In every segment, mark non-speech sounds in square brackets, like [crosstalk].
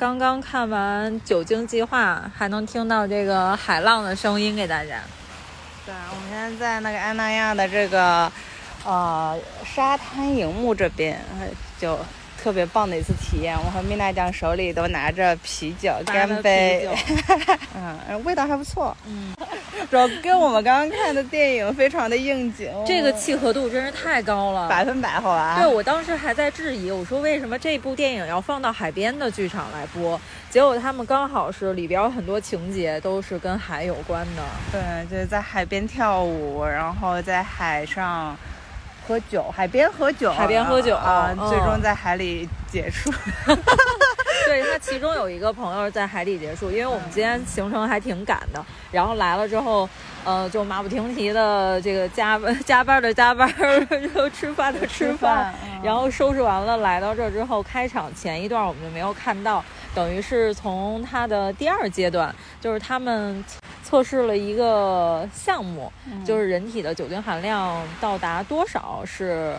刚刚看完《酒精计划》，还能听到这个海浪的声音给大家。对，我们现在在那个安那亚的这个呃沙滩荧幕这边，就特别棒的一次体验。我和米娜酱手里都拿着啤酒干杯，[laughs] 嗯，味道还不错。嗯。主要跟我们刚刚看的电影非常的应景，这个契合度真是太高了，百分百好吧？对我当时还在质疑，我说为什么这部电影要放到海边的剧场来播？结果他们刚好是里边很多情节都是跟海有关的，对，就是在海边跳舞，然后在海上喝酒，海边喝酒，海边喝酒啊，最终在海里结束。[laughs] [laughs] 对他其中有一个朋友在海底结束，因为我们今天行程还挺赶的，然后来了之后，呃，就马不停蹄的这个加 [laughs] 加班的加班，就吃饭的吃饭，然后收拾完了来到这之后，开场前一段我们就没有看到，等于是从他的第二阶段，就是他们测试了一个项目，就是人体的酒精含量到达多少是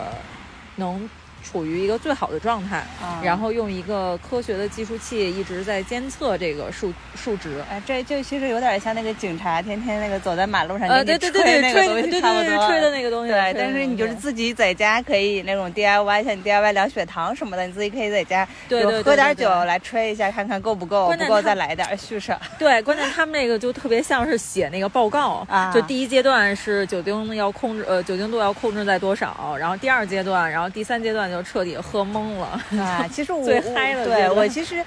能。处于一个最好的状态，然后用一个科学的计数器一直在监测这个数数值。哎，这就其实有点像那个警察天天那个走在马路上给你吹那个东西差不多。吹的那个东西。对，但是你就是自己在家可以那种 DIY，像 DIY 量血糖什么的，你自己可以在家对喝点酒来吹一下，看看够不够，不够再来点续上。[laughs] 对，关键他们那个就特别像是写那个报告，啊 [laughs] 就第一阶段是酒精要控制，呃，酒精度要控制在多少，然后第二阶段，然后第三阶段就彻底喝。懵了啊！[laughs] 其实我最嗨的，对我其实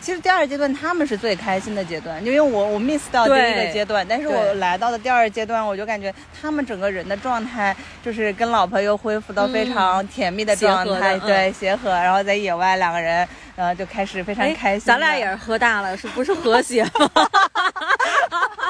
其实第二阶段他们是最开心的阶段，因为我我 miss 到第一个阶段，但是我来到的第二阶段，我就感觉他们整个人的状态就是跟老婆又恢复到非常甜蜜的状态，对协和，然后在野外两个人呃就开始非常开心。咱俩也是喝大了，是不是和谐吗？[laughs]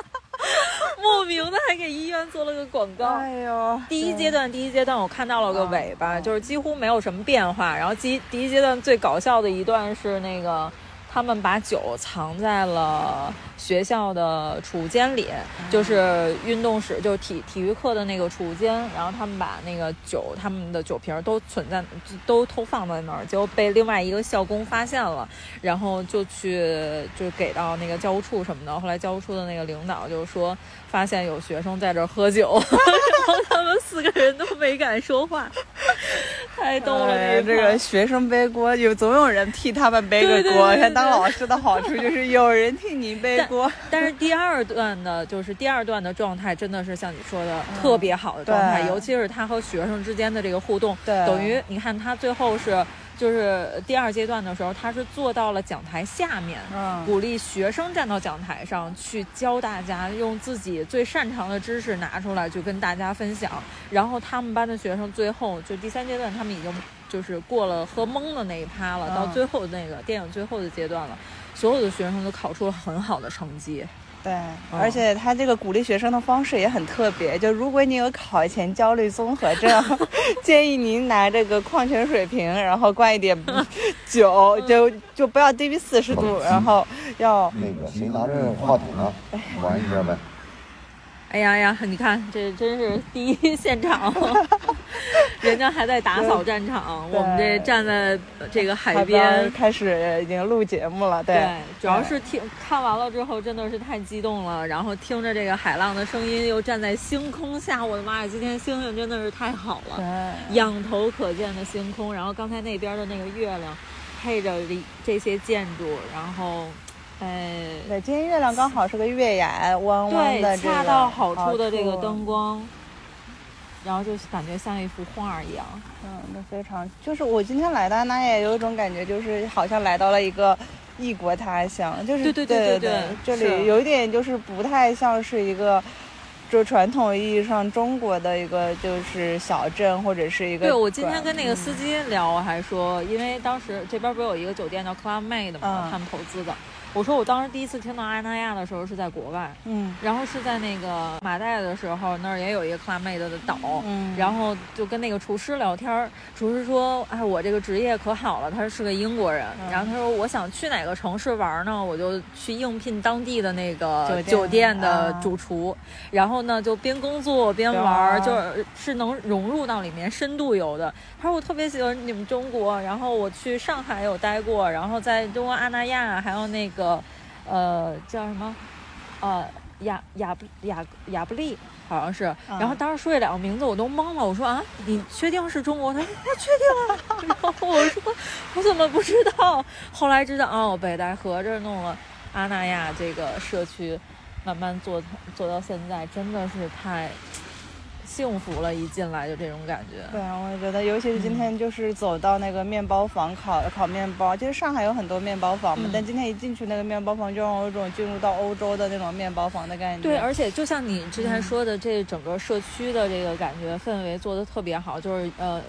莫名的还给医院做了个广告。哎呦，第一阶段，第一阶段我看到了个尾巴，就是几乎没有什么变化。然后第第一阶段最搞笑的一段是那个。他们把酒藏在了学校的储物间里，就是运动室，就是体体育课的那个储物间。然后他们把那个酒，他们的酒瓶都存在，都偷放在那儿，结果被另外一个校工发现了，然后就去就给到那个教务处什么的。后来教务处的那个领导就说，发现有学生在这儿喝酒，然 [laughs] 后 [laughs] 他们四个人都没敢说话，太逗了。这个学生背锅，有总有人替他们背个锅。看 [laughs] 当老师的好处就是有人替你背锅，[laughs] 但是第二段的，就是第二段的状态真的是像你说的特别好的状态，尤其是他和学生之间的这个互动，等于你看他最后是就是第二阶段的时候，他是坐到了讲台下面，鼓励学生站到讲台上去教大家用自己最擅长的知识拿出来就跟大家分享，然后他们班的学生最后就第三阶段他们已经。就是过了喝懵的那一趴了，到最后那个电影最后的阶段了，所有的学生都考出了很好的成绩。对，而且他这个鼓励学生的方式也很特别，就如果你有考前焦虑综合症，[laughs] 建议您拿这个矿泉水瓶，然后灌一点 [laughs] 酒，就就不要低于四十度，然后要那个谁拿着话筒呢？[laughs] 玩一下呗。哎呀呀，你看这真是第一现场，人家还在打扫战场，[laughs] 我们这站在这个海边。开始已经录节目了。对，主要是听看完了之后真的是太激动了，然后听着这个海浪的声音，又站在星空下，我的妈呀，今天星星真的是太好了，仰头可见的星空，然后刚才那边的那个月亮，配着这这些建筑，然后。哎，对，今天月亮刚好是个月牙，弯弯的，恰到好处的这个灯光，然后就感觉像一幅画一样。嗯，那非常，就是我今天来的那也有一种感觉，就是好像来到了一个异国他乡，就是对对对对对，这里有一点就是不太像是一个，就传统意义上中国的一个就是小镇或者是一个。对，我今天跟那个司机聊，我还说，因为当时这边不是有一个酒店叫 Club Med 吗？他们投资的。我说我当时第一次听到阿那亚的时候是在国外，嗯然后是在那个马代的时候，那儿也有一个 Med 的岛，嗯然后就跟那个厨师聊天儿，厨师说：“哎，我这个职业可好了，他是个英国人。嗯然后他说我想去哪个城市玩呢，我就去应聘当地的那个酒店的啊主厨，然后呢就边工作边玩就是是能融入到里面深度游的。他说我特别喜欢你们中国，然后我去上海有待过，然后在中国阿那亚还有那个呃叫什么呃亚亚布亚亚布力。好像是，然后当时说这两个名字我都懵了，我说啊，你确定是中国？他说我确定啊。[laughs] 然后我说我怎么不知道？后来知道哦，北戴河这弄了阿那亚这个社区，慢慢做做到现在，真的是太幸福了！一进来就这种感觉。对啊，我也觉得，尤其是今天就是走到那个面包房烤烤面包，其实上海有很多面包房嘛，嗯但今天一进去那个面包房，就让我有种进入到欧洲的那种面包房的感觉。对，而且就像你之前说的，这整个社区的这个感觉氛围做的特别好，就是呃，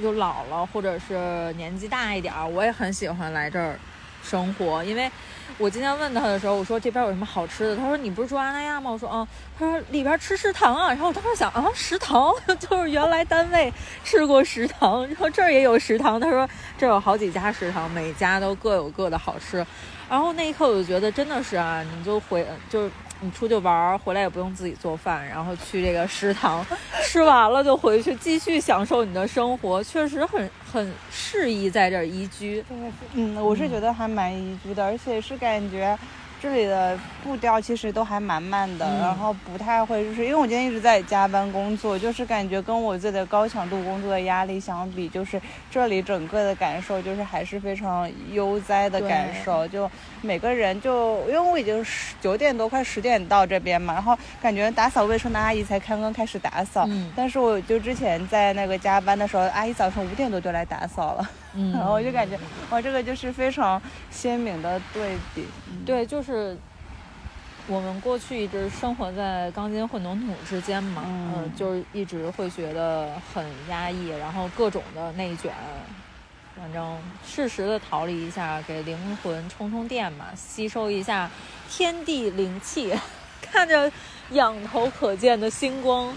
又老了或者是年纪大一点儿，我也很喜欢来这儿生活，因为我今天问他的时候，我说这边有什么好吃的，他说你不是住阿那亚吗？我说嗯，他说里边吃食堂啊，然后我当时想啊，食堂？[laughs] 就是原来单位吃过食堂，然后这儿也有食堂，他说这儿有好几家食堂，每家都各有各的好吃，然后那一刻我就觉得真的是啊，你就回就。你出去玩儿回来也不用自己做饭，然后去这个食堂吃完了就回去继续享受你的生活，确实很很适宜在这儿宜居。对，嗯，我是觉得还蛮宜居的，而且是感觉这里的步调其实都还蛮慢的，嗯。然后不太会，就是因为我今天一直在加班工作，就是感觉跟我自己的高强度工作的压力相比，就是这里整个的感受就是还是非常悠哉的感受，就每个人就因为我已经十九点多快十点到这边嘛，然后感觉打扫卫生的阿姨才刚刚开始打扫，嗯。但是我就之前在那个加班的时候，阿姨早上五点多就来打扫了。嗯 [laughs] 我就感觉，哇，这个就是非常鲜明的对比。嗯对，就是我们过去一直生活在钢筋混凝土之间嘛，嗯呃就是一直会觉得很压抑，然后各种的内卷，反正适时的逃离一下，给灵魂充充电嘛，吸收一下天地灵气，[laughs] 看着仰头可见的星光。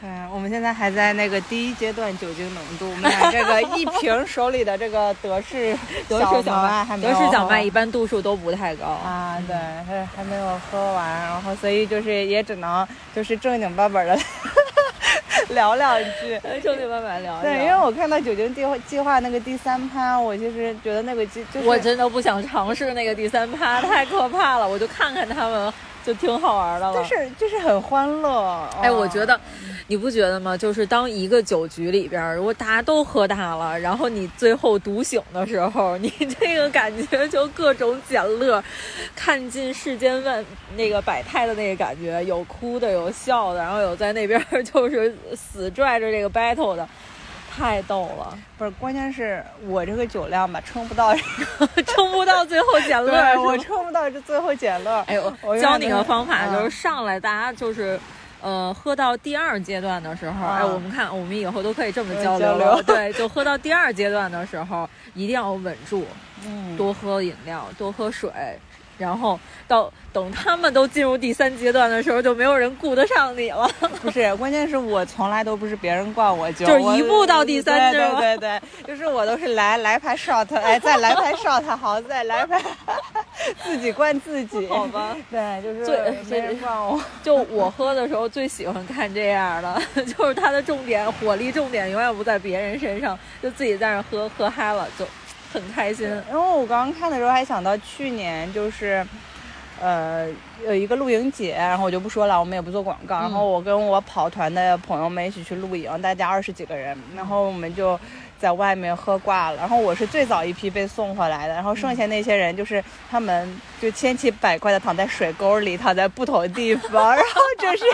嗯，我们现在还在那个第一阶段酒精浓度，我们俩这个 [laughs] 一瓶手里的这个德式德式小麦麦，还没有德式小麦一般度数都不太高。啊，对，还还没有喝完，然后所以就是也只能就是正经八本的 [laughs] 聊两句。[laughs] 正经八百聊。对，因为我看到酒精计划计划那个第三趴，我其实觉得那个就就是我真的不想尝试那个第三趴，太可怕了。我就看看他们，就挺好玩的了。但是就是很欢乐。哎，哦我觉得，你不觉得吗？就是当一个酒局里边儿，如果大家都喝大了，然后你最后独醒的时候，你 [laughs] 这个感觉就各种捡乐，看尽世间万那个百态的那个感觉，有哭的，有笑的，然后有在那边儿 [laughs] 就是死拽着这个 battle 的，太逗了，不是，关键是我这个酒量吧，撑不到这个。[laughs] 撑不到最后捡乐 [laughs] 对，我撑不到这最后捡乐。哎，呦我教你个方法，嗯就是上来大家就是。呃，喝到第二阶段的时候，啊哎，我们看，我们以后都可以这么对交交流对，就喝到第二阶段的时候，一定要稳住，嗯，多喝饮料，多喝水，然后到等他们都进入第三阶段的时候，就没有人顾得上你了。[laughs] 不是，关键是我从来都不是别人灌我酒，就是一步到第三对是吗对对对，就是我都是来来盘 shot，哎，再来盘 shot，[laughs] 好，再来盘，自己灌自己。好吧，对，就是最没人灌我。[laughs] 就我喝的时候最喜欢看这样的，就是他的重点火力重点永远不在别人身上，就自己在那喝喝嗨了就很开心。因为我刚刚看的时候还想到去年就是。呃，有一个露营节，然后我就不说了，我们也不做广告。然后我跟我跑团的朋友们一起去露营，大家二十几个人，然后我们就在外面喝挂了。然后我是最早一批被送回来的，然后剩下那些人就是他们就千奇百怪的躺在水沟里，躺在不同地方，然后就是。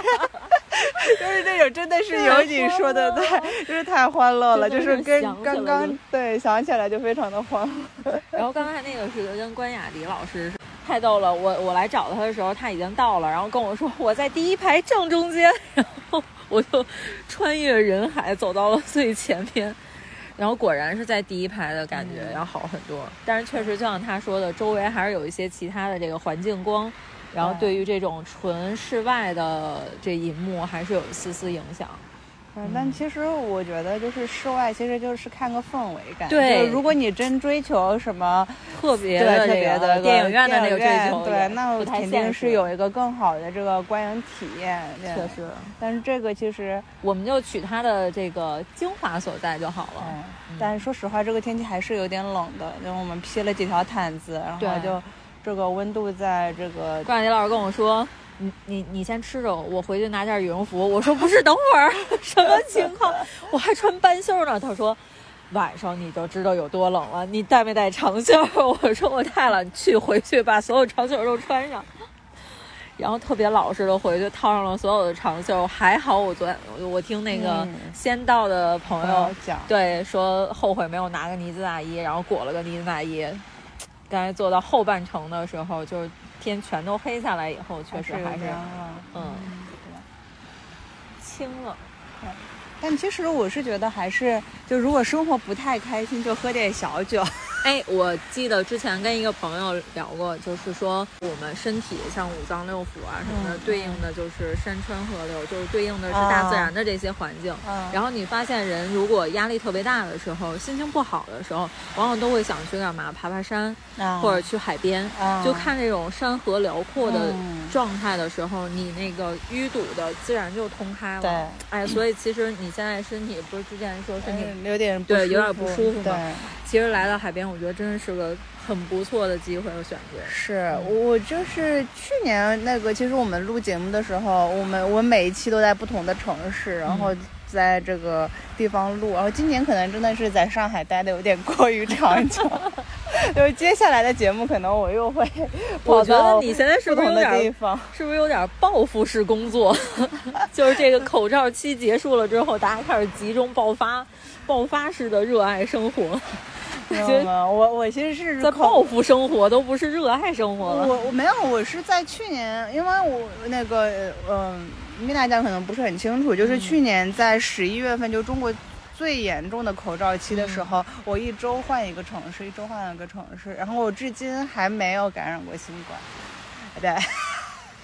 [laughs] 就是这种，真的是有你说的对，就是太欢乐了，就是是跟刚刚对想起来就非常的欢乐。[laughs] 然后刚才那个是跟关雅迪老师是太逗了，我我来找他的时候他已经到了，然后跟我说我在第一排正中间，[laughs] 然后我就穿越人海走到了最前面，然后果然是在第一排的感觉要好很多，但是确实就像他说的，周围还是有一些其他的这个环境光，然后对于这种纯室外的这银幕还是有一丝丝影响。嗯，但其实我觉得就是室外，其实就是看个氛围感。对就如果你真追求什么特别对特别的电影院的那个追求对，那肯定是有一个更好的这个观影体验。确实，但是这个其实，我们就取它的这个精华所在就好了。嗯，但是说实话，这个天气还是有点冷的，因为我们披了几条毯子，然后就这个温度在这个关小杰老师跟我说：“你你你先吃着，我回去拿件羽绒服。”我说：“ [laughs] 不是，等会儿 [laughs] 什么情况？[laughs] 我还穿半袖呢。”他说：“晚上你就知道有多冷了。你带没带长袖？”我说：“我带了，你去回去把所有长袖都穿上。”然后特别老实的回去套上了所有的长袖，还好我昨天我我听那个嗯先到的朋友朋友讲对说后悔没有拿个呢子大衣，然后裹了个呢子大衣。刚才坐到后半程的时候，就是天全都黑下来以后，确实还是。嗯对轻了。但其实我是觉得还是，就如果生活不太开心，就喝点小酒。哎，我记得之前跟一个朋友聊过，就是说我们身体像五脏六腑啊什么的，嗯对应的就是山川河流，就是对应的是大自然的这些环境。嗯然后你发现人如果压力特别大的时候，心情不好的时候，往往都会想去干嘛？爬爬山，啊或者去海边。啊就看这种山河辽阔的嗯状态的时候，你那个淤堵的自然就通开了。对，哎，所以其实你现在身体不是之前说身体嗯有点对有点舒不舒服嘛对。其实来到海边，我觉得真的是个很不错的机会和选择。是我就是去年那个，其实我们录节目的时候，我们我每一期都在不同的城市，然后在这个地方录，然后今年可能真的是在上海待的有点过于长久，[laughs] 就是接下来的节目可能我又会我觉得你现在是不是有点，方。是不是有点报复式工作？[laughs] 就是这个口罩期结束了之后，大家开始集中爆发，爆发式的热爱生活，知道吗？我我其实是在口报复生活，都不是热爱生活了。我我没有，我是在去年，因为我那个嗯，米娜讲可能不是很清楚，就是去年在十一月份，就中国最严重的口罩期的时候，我一周换一个城市，一周换一个城市，然后我至今还没有感染过新冠。对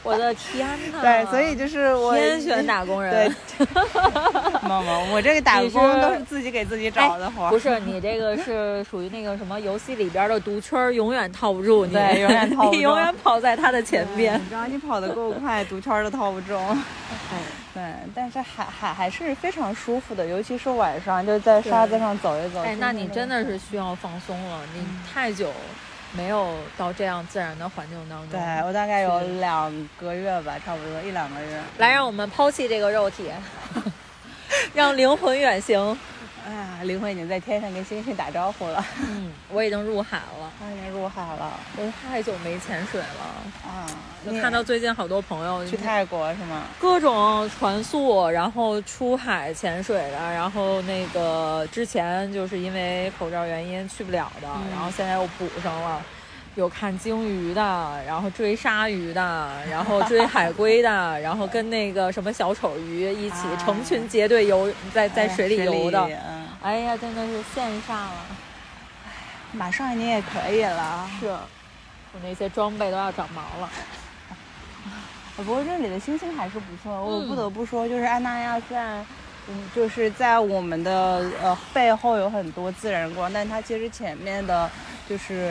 我的天呐！对，所以就是我天选打工人。对，妈妈，我这个打工都是自己给自己找的活儿，不是你这个是属于那个什么游戏里边的毒圈儿，永远套不住你，对永远套不住 [laughs] 你永远跑在他的前边。只要你跑得够快，毒圈儿都套不中。哎，对，但是还还还是非常舒服的，尤其是晚上就在沙子上走一走。哎，那你真的是。是需要放松了，你太久没有到这样自然的环境当中。对我大概有两个月吧，差不多一两个月。来，让我们抛弃这个肉体，[laughs] 让灵魂远行。哎呀，灵魂已经在天上跟星星打招呼了，嗯，我已经入海了，我已经入海了我太久没潜水了。啊！就看到最近好多朋友去泰国是吗？各种船速，然后出海潜水的，然后那个之前就是因为口罩原因去不了的，嗯然后现在又补上了。有看鲸鱼的，然后追鲨鱼的，然后追海龟的，然后跟那个什么小丑鱼一起啊成群结队游在在水里游的，嗯，哎呀，真的是羡煞了。马上你也可以了。是，我那些装备都要长毛了。[laughs] 不过这里的星星还是不错，我嗯不得不说，就是安那亚虽然，嗯，就是在我们的呃背后有很多自然光，但它其实前面的，就是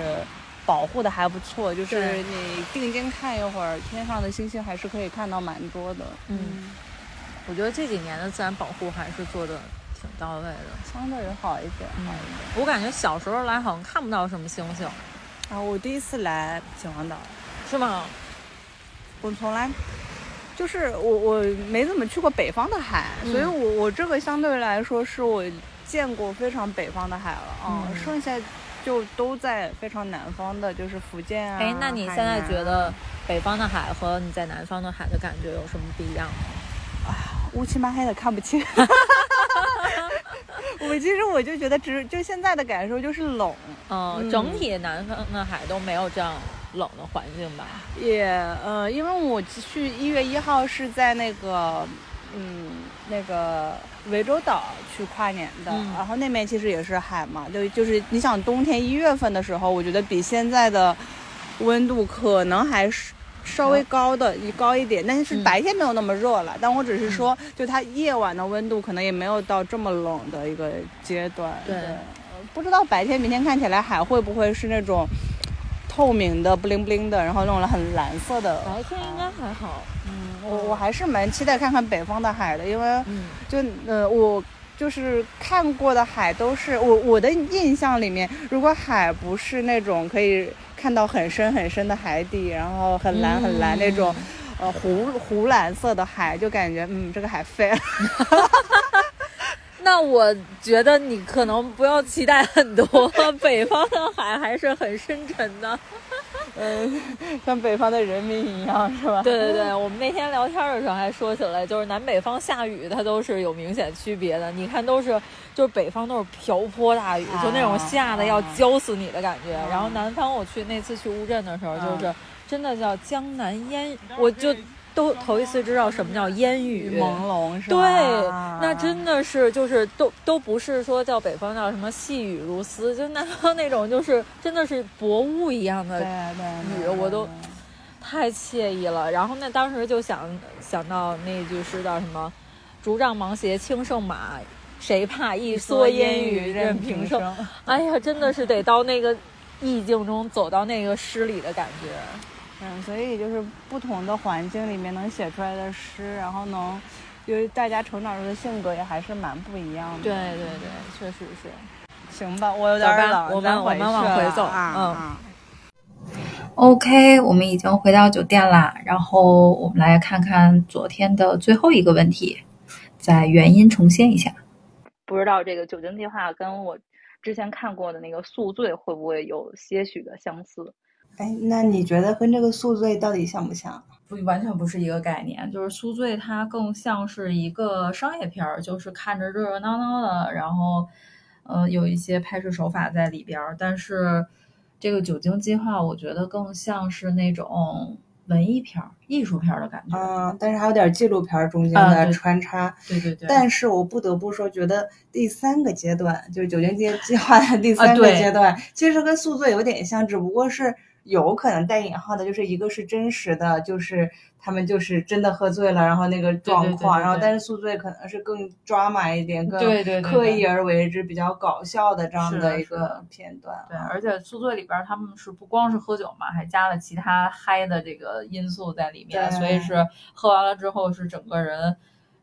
保护的还不错，就是你定睛看一会儿，天上的星星还是可以看到蛮多的，嗯，我觉得这几年的自然保护还是做的挺到位的。相对于好一点，好一点。我感觉小时候来好像看不到什么星星，啊，我第一次来秦皇岛，是吗？我从来。就是我我没怎么去过北方的海，嗯所以我我这个相对来说是我见过非常北方的海了啊、嗯剩下就都在非常南方的，就是福建啊。哎，那你现在觉得北方的海和你在南方的海的感觉有什么不一样吗？啊乌漆嘛黑的看不清？[laughs] 我其实我就觉得只就现在的感受就是冷，嗯，嗯整体南方的海都没有这样冷的环境吧？也呃，因为我去一月一号是在那个嗯那个涠洲岛去跨年的，嗯然后那边其实也是海嘛，就就是你想冬天一月份的时候，我觉得比现在的温度可能还是。稍微高的高一点，但是嗯白天没有那么热了。但我只是说，就它夜晚的温度可能也没有到这么冷的一个阶段。对呃不知道白天明天看起来海会不会是那种透明的、不灵不灵的，然后那种很蓝色的。白天应该还好。嗯，我我还是蛮期待看看北方的海的，因为嗯就呃我就是看过的海都是我我的印象里面，如果海不是那种可以看到很深很深的海底，然后很蓝很蓝那种。呃，湖湖蓝色的海，就感觉嗯，这个海废了。[laughs] [laughs] 那我觉得你可能不要期待很多，北方的海还是很深沉的。嗯，像北方的人民一样，是吧？[laughs] 对对对，我们那天聊天的时候还说起来，就是南北方下雨它都是有明显区别的。你看，都是就是北方都是瓢泼大雨，就那种下的要浇死你的感觉。然后南方我去那次去乌镇的时候，就是真的叫江南烟，我就都头一次知道什么叫烟雨。朦胧是吧？对，那真的是就是都都不是说叫北方叫什么细雨如丝，就南方 [laughs] 那种就是真的是薄雾一样的雨，我都太惬意了。然后那当时就想想到那句诗叫什么“竹杖芒鞋轻胜马，谁怕一蓑烟雨任平生”。[laughs] 哎呀，真的是得到那个意境中走到那个诗里的感觉。嗯，所以就是不同的环境里面能写出来的诗，然后能，就是大家成长中的性格也还是蛮不一样的。对对对，确实是。行吧，我有点走吧冷，我们咱我们往回走啊嗯啊 OK，我们已经回到酒店啦，然后我们来看看昨天的最后一个问题，再原因重现一下。不知道这个酒精计划跟我之前看过的那个宿醉会不会有些许的相似？哎，那你觉得跟这个宿醉到底像不像？不，完全不是一个概念。就是《宿醉》，它更像是一个商业片儿，就是看着热热闹闹的，然后，呃，有一些拍摄手法在里边儿。但是，这个《酒精计划》，我觉得更像是那种文艺片儿、艺术片儿的感觉。嗯，但是还有点纪录片中间的穿插。对对对。但是我不得不说，觉得第三个阶段就是酒精计计划的第三个阶段，其实跟宿醉有点像，只不过是有可能带引号的，就是一个是真实的，就是他们就是真的喝醉了，然后那个状对对对况，然后但是宿醉可能是更 drama 一点，更刻意而为之，比较搞笑的这样的一个片段。对，而且宿醉里边他们是不光是喝酒嘛，还加了其他嗨的这个因素在里面，对所以是喝完了之后是整个人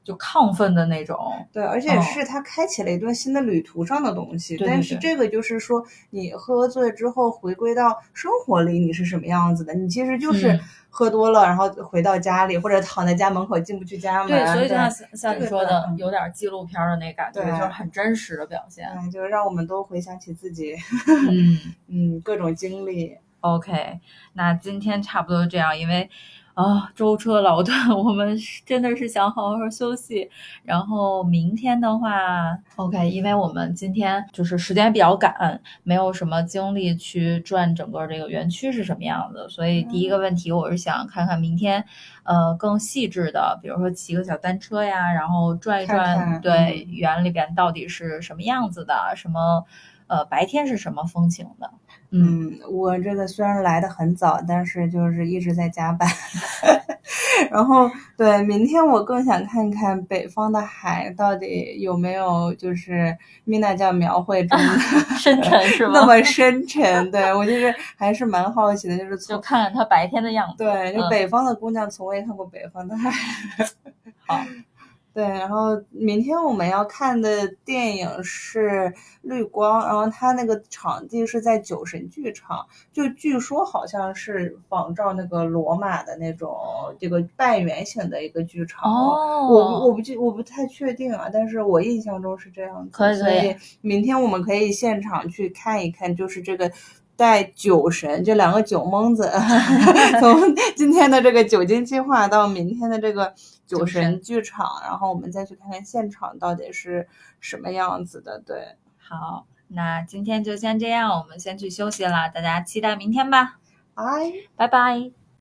就亢奋的那种。对，而且嗯是他开启了一段新的旅途上的东西。但是这个就是说，你喝醉之后回归到生活里，你是什么样子的？你其实就是嗯喝多了，然后回到家里，或者躺在家门口进不去家门。对，所以就像对像你说的，嗯有点纪录片儿的那感觉，对就是很真实的表现。嗯，就是让我们都回想起自己，[laughs] 嗯嗯，各种经历。，OK，那今天差不多这样，因为。啊，舟车劳顿，我们是真的是想好好休息。然后明天的话，OK，因为我们今天就是时间比较赶，没有什么精力去转整个这个园区是什么样子，所以第一个问题我是想看看明天，呃，更细致的，比如说骑个小单车呀，然后转一转，看看对嗯。园里边到底是什么样子的，什么，呃，白天是什么风情的。嗯，嗯，我这个虽然来的很早，但是就是一直在加班。[laughs] 然后，对，明天我更想看看北方的海到底有没有就是米娜酱描绘中的 [laughs] 深沉是 [laughs] 吗？那么深沉。对我就是还是蛮好奇的，就是就从看看它白天的样子。对，就嗯北方的姑娘从未看过北方的海。好，对，然后明天我们要看的电影是《绿光》，然后它那个场地是在酒神剧场，就据说好像是仿照那个罗马的那种这个半圆形的一个剧场。哦我不我不记我不太确定啊，但是我印象中是这样子。可以可以所以明天我们可以现场去看一看，就是这个。带酒神这两个酒蒙子，[laughs] 从今天的这个酒精计划到明天的这个酒酒神神剧场，然后我们再去看看现场到底是什么样子的。对，好，那今天就先这样，我们先去休息啦，大家期待明天吧，拜。拜拜。